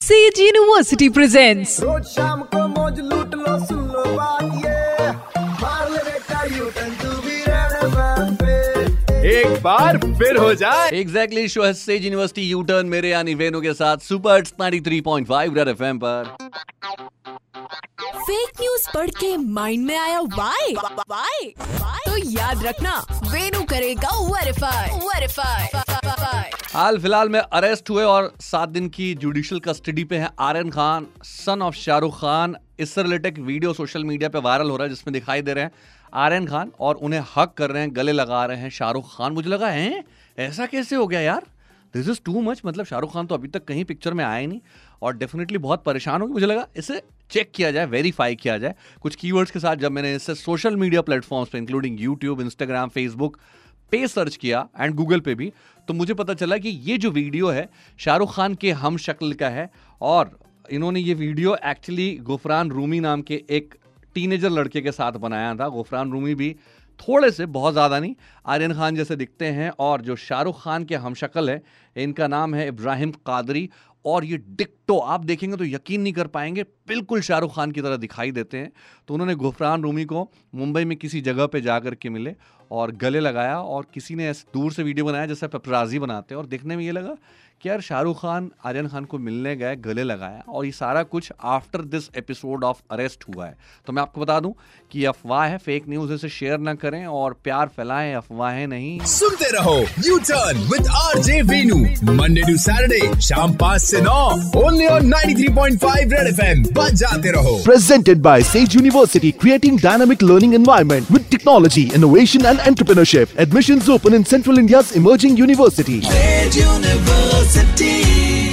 Sage University presents रोज शाम को मौज लूट लो सुन लो बात ये। मार ले बेटा U turn to be red एक बार फिर हो जाए। एग्जैक्टली शो है सेज यूनिवर्सिटी यू टर्न मेरे यानी वेनु के साथ सुपर 93.5 रेड एफएम पर। फेक न्यूज़ पढ़ के माइंड में आया वाई वाई तो याद रखना वेनु करेगा वेरीफाई वेरीफाई हाल फ़िलहाल में अरेस्ट हुए और सात दिन की जुडिशियल कस्टडी पे हैं आर्यन खान सन ऑफ़ शाहरुख खान। इससे रिलेटेड वीडियो सोशल मीडिया पे वायरल हो रहा है, जिसमें दिखाई दे रहे हैं आर्यन खान और उन्हें हक कर रहे हैं, गले लगा रहे हैं शाहरुख खान। मुझे लगा, है? ऐसा कैसे हो गया यार? दिस इज़ टू मच मतलब शाहरुख खान तो अभी तक कहीं पिक्चर में आए नहीं और डेफिनेटली बहुत परेशान होगी। मुझे लगा, इसे चेक किया जाए वेरीफाई किया जाए। कुछ कीवर्ड्स के साथ जब मैंने इसे सोशल मीडिया प्लेटफॉर्म्स पे इंक्लूडिंग यूट्यूब इंस्टाग्राम फेसबुक पे सर्च किया एंड गूगल पे भी तो मुझे पता चला कि ये जो वीडियो है, शाहरुख खान के हम शक्ल का है और इन्होंने ये वीडियो एक्चुअली गुफरान रूमी नाम के एक टीनेजर लड़के के साथ बनाया था। गुफरान रूमी भी थोड़े से, बहुत ज़्यादा नहीं, आर्यन खान जैसे दिखते हैं और जो शाहरुख खान के हम शक्ल है, इनका नाम है इब्राहिम कादरी और ये डिक्टो, आप देखेंगे तो यकीन नहीं कर पाएँगे, बिल्कुल शाहरुख खान की तरह दिखाई देते हैं। तो उन्होंने गुफरान रूमी को मुंबई में किसी जगह पे जा कर के मिले और गले लगाया और किसी ने ऐसे दूर से वीडियो बनाया जैसे पपराजी बनाते हैं। और देखने में ये लगा कि यार शाहरुख खान आर्यन खान को मिलने गए गले लगाया और ये सारा कुछ after this episode of arrest हुआ है। तो मैं आपको बता दूँ कि अफवाह है फेक न्यूज़ इसे शेयर ना करें और प्यार फैलाएँ अफवाहें नहीं। सुनते रहो U turn with R J Venu Monday to Saturday शाम पाँच से नौ ओनली ऑन 93.5 रेड एफएम बजाते रहो। Presented by Sage University, creating dynamic learning environment with technology, innovation and entrepreneurship. Admissions open in Central India's emerging university. University.